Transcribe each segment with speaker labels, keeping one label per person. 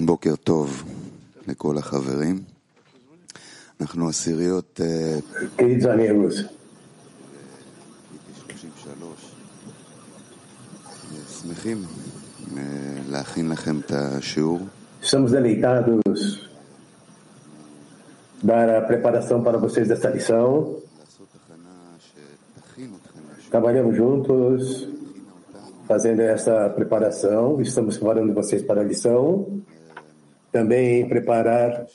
Speaker 1: בוקר טוב לכל החברים. אנחנו עשיריות
Speaker 2: Queridos amigos,
Speaker 1: 33. שמחים אה, להכין לכם את השיעור.
Speaker 2: estamos deleitados dar a preparação para vocês dessa lição.
Speaker 1: לעשות הכנה שתכין אתכם לשיעור.
Speaker 2: Trabalhamos juntos fazendo essa preparação. Estamos preparando vocês para a lição. Também preparar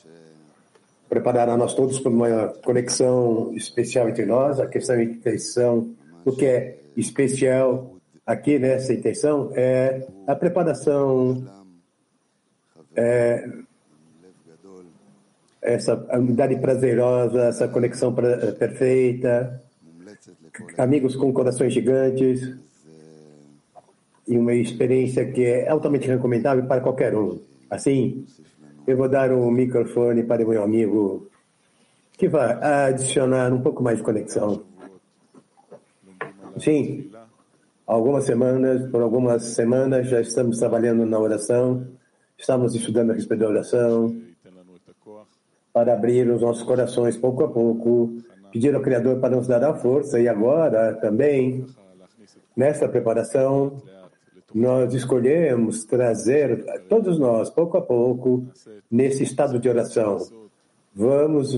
Speaker 2: preparar a nós todos para uma conexão especial entre nós. A questão da intenção, o que é especial aqui né, nessa intenção é a preparação, é essa unidade prazerosa, essa conexão perfeita, amigos com corações gigantes e uma experiência que é altamente recomendável para qualquer um. Assim, eu vou dar o um microfone para o meu amigo, que vai adicionar um pouco mais de conexão. Sim, algumas semanas, por algumas semanas já estamos trabalhando na oração, estamos estudando a respeito da oração, para abrir os nossos corações pouco a pouco, pedir ao Criador para nos dar a força e agora também, nessa preparação, nós escolhemos trazer, todos nós, pouco a pouco, nesse estado de oração. Vamos,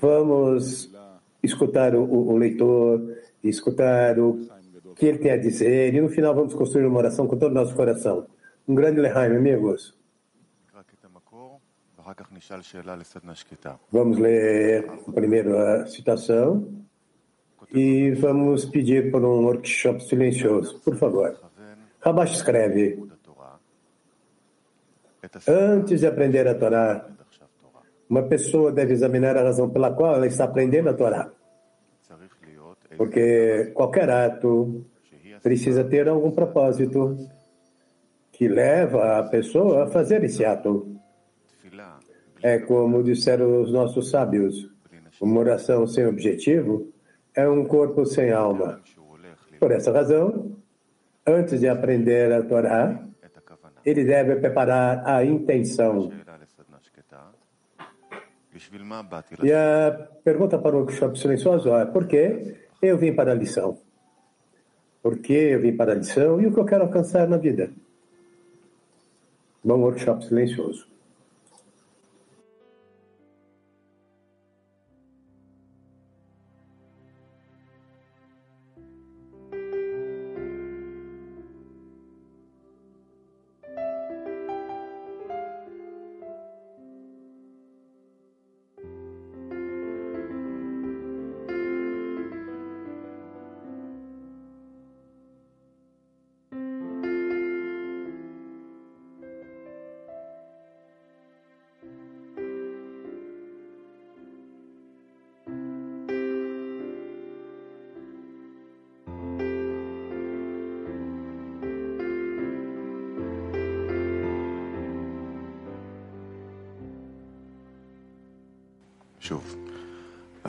Speaker 2: vamos escutar o, o leitor, escutar o que ele tem a dizer, e no final vamos construir uma oração com todo o nosso coração. Um grande Lehaim, amigos. Vamos ler primeiro a citação e vamos pedir por um workshop silencioso, por favor. Rabash escreve: Antes de aprender a Torá, uma pessoa deve examinar a razão pela qual ela está aprendendo a Torá. Porque qualquer ato precisa ter algum propósito que leva a pessoa a fazer esse ato. É como disseram os nossos sábios: uma oração sem objetivo é um corpo sem alma. Por essa razão, antes de aprender a Torá, ele deve preparar a intenção. E a pergunta para o workshop silencioso é: por que eu vim para a lição? Por que eu vim para a lição e o que eu quero alcançar na vida? Bom workshop silencioso.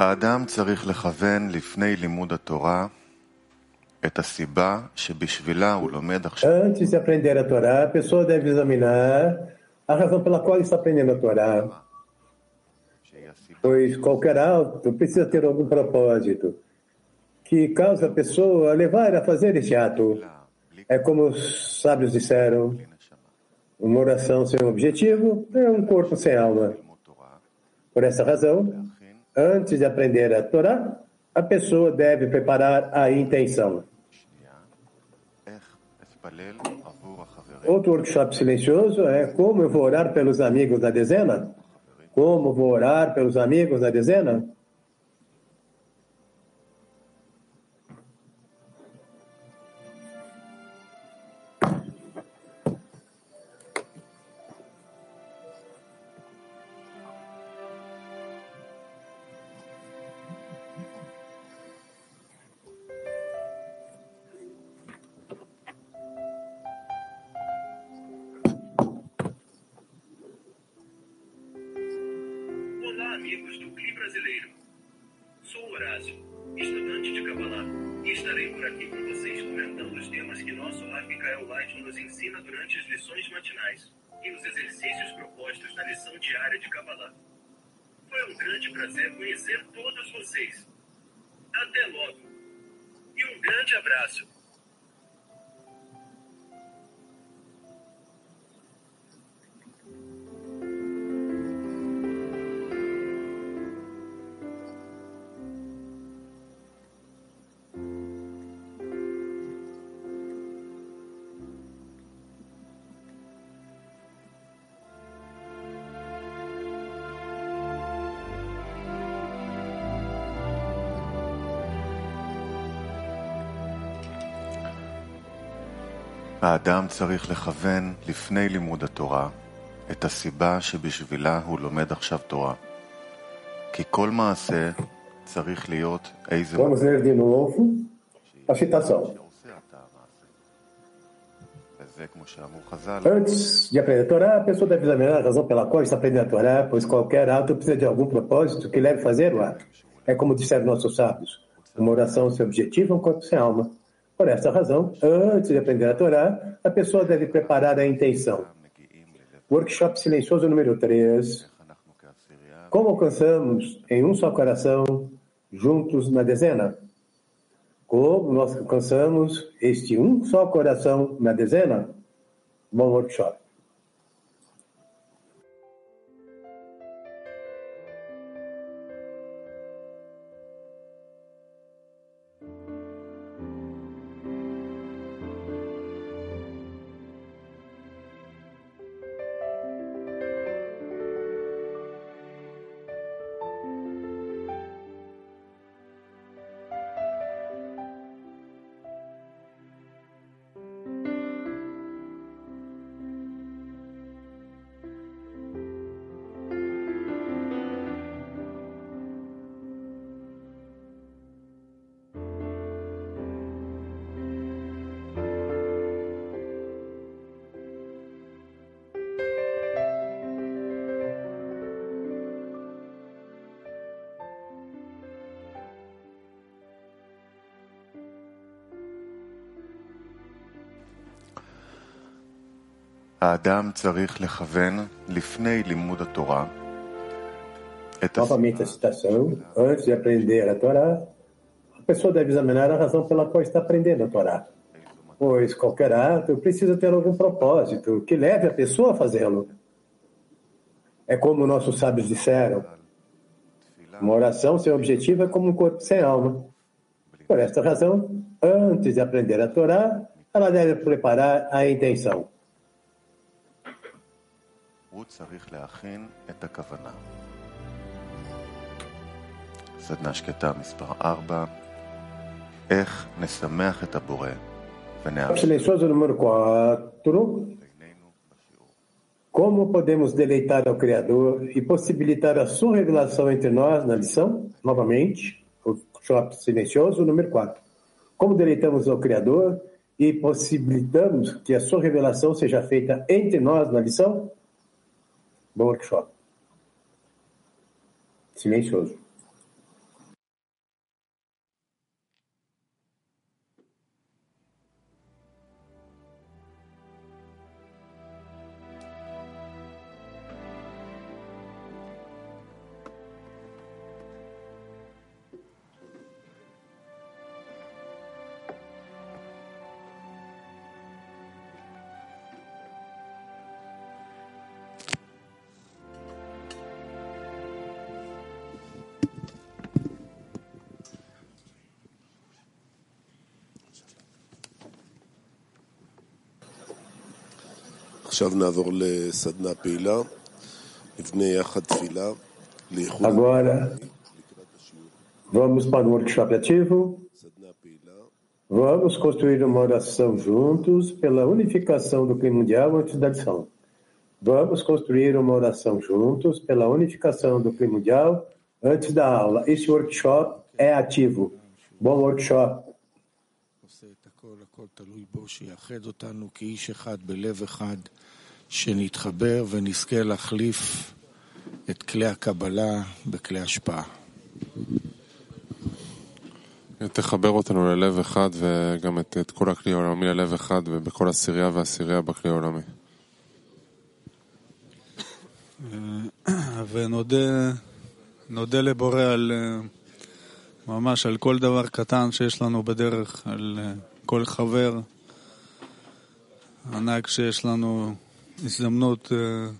Speaker 3: האדם צריך לכוון לפני לימוד התורה את הסיבה שבשבילה הוא לומד עכשיו
Speaker 2: Antes de aprender a Torá, a pessoa deve examinar a razão pela qual está aprendendo a Torá.
Speaker 3: שהיא הסיבה
Speaker 2: Pois qualquer ato precisa ter algum propósito que causa a pessoa a levar a fazer este ato.
Speaker 3: בלי
Speaker 2: É como os sábios disseram:
Speaker 3: בלי נשמה.
Speaker 2: uma oração sem objetivo é um corpo sem alma.
Speaker 3: לימוד תורה,
Speaker 2: Por essa razão,
Speaker 3: להכין
Speaker 2: Antes de aprender a Torá, a pessoa deve preparar a intenção. Outro workshop silencioso é como eu vou orar pelos amigos da dezena? Como vou orar pelos amigos da dezena?
Speaker 4: E estarei por aqui com vocês comentando os temas que nosso Mikael Light nos ensina durante as lições matinais. e os exercícios propostos na lição diária de Kabbalah. Foi um grande prazer conhecer todos vocês. Até logo. E um grande abraço.
Speaker 3: האדם צריך לכוון לפני לימוד התורה את הסיבה שבשבילה הוא לומד עכשיו תורה. כי כל מעשה צריך להיות איזה
Speaker 2: Vamos ler de novo a citação.
Speaker 3: שעושה אתה המעשה. וזה כמו שאמרו חז"ל,
Speaker 2: Antes de aprender a Torá, a pessoa deve examinar a razão pela qual está aprendendo a Torá, pois qualquer ato precisa de algum propósito que leve a fazer o ato. É como disseram nossos sábios: uma oração sem objetivo é um corpo sem alma. Por essa razão, antes de aprender a Torá, a pessoa deve preparar a intenção. Workshop Silencioso número 3. Como alcançamos em um só coração, juntos na dezena? Como nós alcançamos este um só coração na dezena? Bom workshop. Novamente a citação. Antes de aprender a Torá, a pessoa deve examinar a razão pela qual está aprendendo a Torá. Pois qualquer ato precisa ter algum propósito que leve a pessoa a fazê-lo. É como nossos sábios disseram: uma oração sem objetivo é como um corpo sem alma. Por esta razão, antes de aprender a Torá, ela deve preparar a intenção.
Speaker 3: הוא צריך להכין את הכוונה. סדנה שקטה מספר 4 איך נשמח את הבורא ונאמר
Speaker 2: Silencioso número 4.
Speaker 3: בינינו בשיעור.
Speaker 2: Como podemos deleitar ao Criador e possibilitar a sua revelação entre nós na lição? Novamente, o shop silencioso número 4. Como deleitamos ao Criador e possibilitamos que a sua revelação seja feita entre nós na lição? Bom workshop. Silencioso. Agora, vamos para o workshop ativo. Vamos construir uma oração juntos pela unificação do clima mundial antes da lição. Vamos construir uma oração juntos pela unificação do clima mundial antes da aula. Esse workshop é ativo. Bom workshop.
Speaker 5: הכל, הכל תלוי בו, שיאחד אותנו כאיש אחד בלב אחד, שנתחבר ונזכה להחליף את כלי הקבלה בכלי השפעה.
Speaker 6: תחבר אותנו ללב אחד וגם את, את כל הכלי העולמי ללב אחד ובכל עשירייה ועשירייה בכלי העולמי.
Speaker 7: ונודה נודה לבורא על אה, ממש על כל דבר קטן שיש לנו בדרך, על אה, כל חבר ענק שיש לנו הזדמנות אה,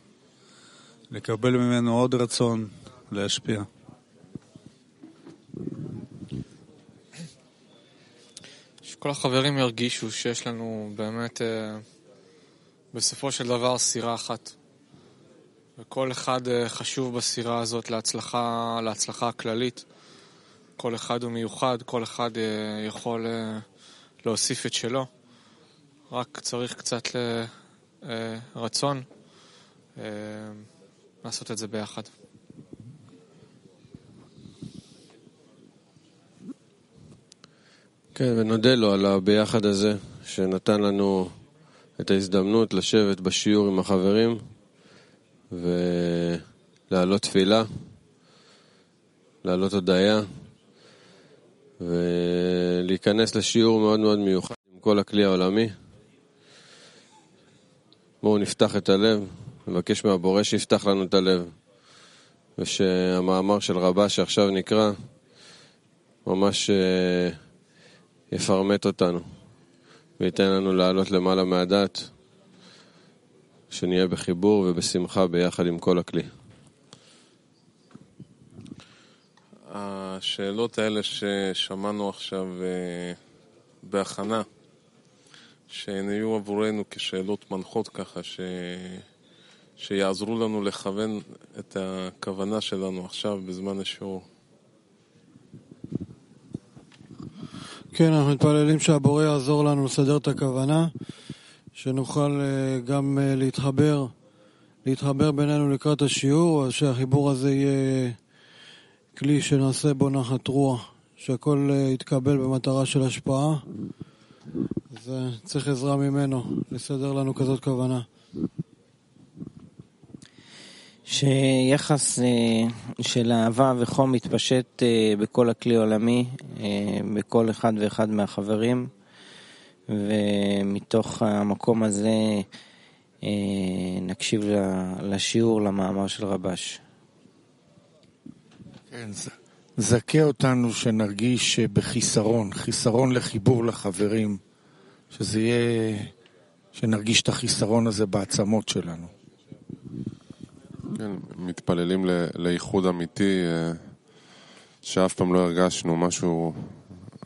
Speaker 7: לקבל ממנו עוד רצון להשפיע.
Speaker 8: שכל החברים ירגישו שיש לנו באמת אה, בסופו של דבר סירה אחת. וכל אחד אה, חשוב בסירה הזאת להצלחה, להצלחה הכללית. כל אחד הוא מיוחד, כל אחד יכול להוסיף את שלו. רק צריך קצת אה, רצון אה, לעשות את זה ביחד.
Speaker 9: כן, ונודה לו על הביחד הזה, שנתן לנו את ההזדמנות לשבת בשיעור עם החברים ולהעלות תפילה, להעלות הודיה ולהיכנס לשיעור מאוד מאוד מיוחד עם כל הכלי העולמי. בואו נפתח את הלב, נבקש מהבורא שיפתח לנו את הלב ושהמאמר של רבה שעכשיו נקרא ממש אה, יפרמט אותנו וייתן לנו לעלות למעלה מהדת, שנהיה בחיבור ובשמחה ביחד עם כל הכלי.
Speaker 6: השאלות האלה ששמענו עכשיו אה, בהכנה, שהן יהיו עבורנו כשאלות מנחות ככה, ש... שיעזרו לנו לכוון את הכוונה שלנו עכשיו בזמן השיעור.
Speaker 10: כן, אנחנו מתפללים שהבורא יעזור לנו לסדר את הכוונה, שנוכל אה, גם אה, להתחבר, להתחבר בינינו לקראת השיעור, שהחיבור הזה יהיה כלי שנעשה בו נחת רוח, שהכל אה, יתקבל במטרה של השפעה. אז צריך עזרה ממנו לסדר לנו כזאת כוונה.
Speaker 11: שיחס אה, של אהבה וחום מתפשט אה, בכל הכלי העולמי, בכל אחד ואחד מהחברים, ומתוך המקום הזה נקשיב לשיעור, למאמר של רבש.
Speaker 5: כן, זכה אותנו שנרגיש בחיסרון, חיסרון לחיבור לחברים, שזה יהיה, שנרגיש את החיסרון הזה בעצמות שלנו.
Speaker 6: כן, מתפללים ל- לאיחוד אמיתי, אה, שאף פעם לא הרגשנו משהו,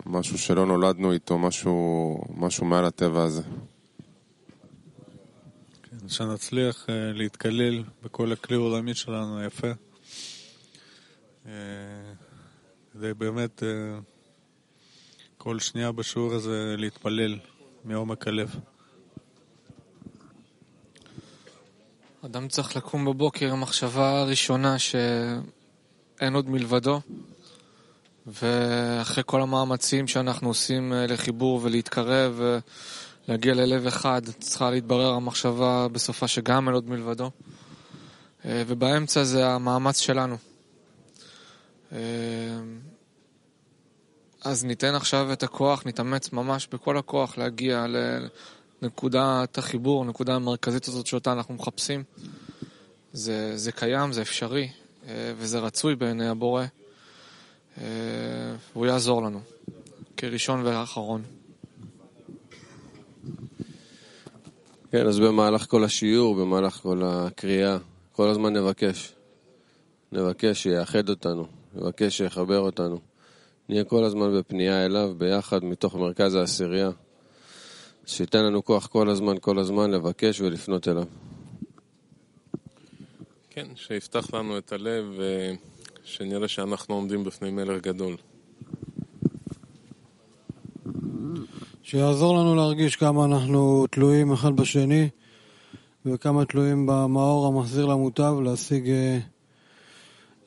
Speaker 6: משהו שלא נולדנו איתו, משהו, משהו מעל הטבע הזה.
Speaker 7: כן, שנצליח אה, להתקלל בכל הכלי העולמי שלנו היפה. כדי באמת אה, כל שנייה בשיעור הזה להתפלל מעומק הלב.
Speaker 8: אדם צריך לקום בבוקר עם מחשבה ראשונה שאין עוד מלבדו, ואחרי כל המאמצים שאנחנו עושים אה, לחיבור ולהתקרב ולהגיע ללב אחד, צריכה להתברר המחשבה בסופה שגם אין עוד מלבדו. אה, ובאמצע זה המאמץ שלנו. אז ניתן עכשיו את הכוח, נתאמץ ממש בכל הכוח להגיע לנקודת החיבור, הנקודה המרכזית הזאת שאותה אנחנו מחפשים. זה, זה קיים, זה אפשרי, אה, וזה רצוי בעיני הבורא, אה, והוא יעזור לנו, כראשון ואחרון.
Speaker 9: כן, אז במהלך כל השיעור, במהלך כל הקריאה, כל הזמן נבקש. נבקש שיאחד אותנו, נבקש שיחבר אותנו. נהיה כל הזמן בפנייה אליו, ביחד, מתוך מרכז העשירייה. שייתן לנו כוח כל הזמן, כל הזמן, לבקש ולפנות אליו.
Speaker 6: כן, שיפתח לנו את הלב ושנראה שאנחנו עומדים בפני מלך גדול.
Speaker 10: שיעזור לנו להרגיש כמה אנחנו תלויים אחד בשני וכמה תלויים במאור המחזיר למוטב להשיג, אה,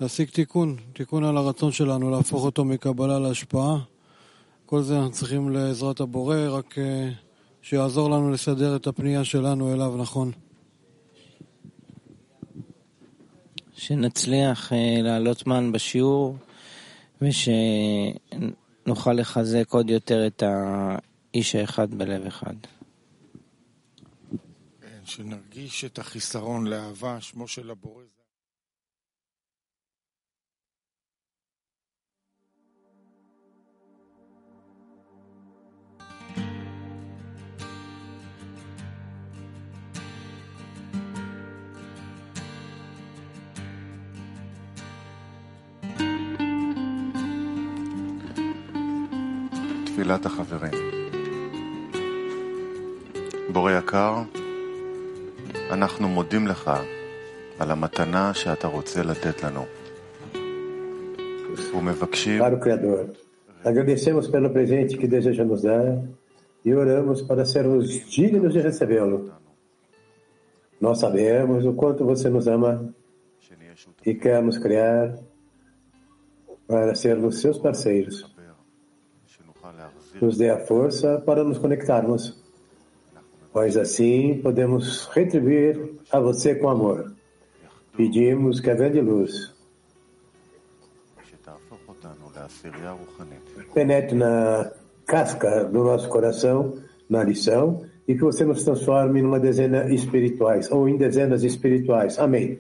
Speaker 10: להשיג תיקון, תיקון על הרצון שלנו, להפוך אותו מקבלה להשפעה. כל זה אנחנו צריכים לעזרת הבורא, רק אה, שיעזור לנו לסדר את הפנייה שלנו אליו נכון.
Speaker 11: שנצליח אה, לעלות מן בשיעור ושנוכל לחזק עוד יותר את האיש האחד בלב אחד.
Speaker 5: כן, שנרגיש את החיסרון לאהבה, שמו של הבורא.
Speaker 3: בורא יקר, אנחנו מודים לך על המתנה שאתה רוצה לתת לנו. ומבקשים
Speaker 2: Para o Criador. Agradecemos pelo presente que deseja nos dar e oramos para sermos dignos de recebê-lo. Nós sabemos o quanto você nos ama e queremos criar para sermos seus parceiros. Nos dê a força para nos conectarmos, pois assim podemos retribuir a você com amor. Pedimos que a grande luz penetre na casca do nosso coração, na lição, e que você nos transforme numa dezena espirituais, ou em dezenas espirituais. Amém.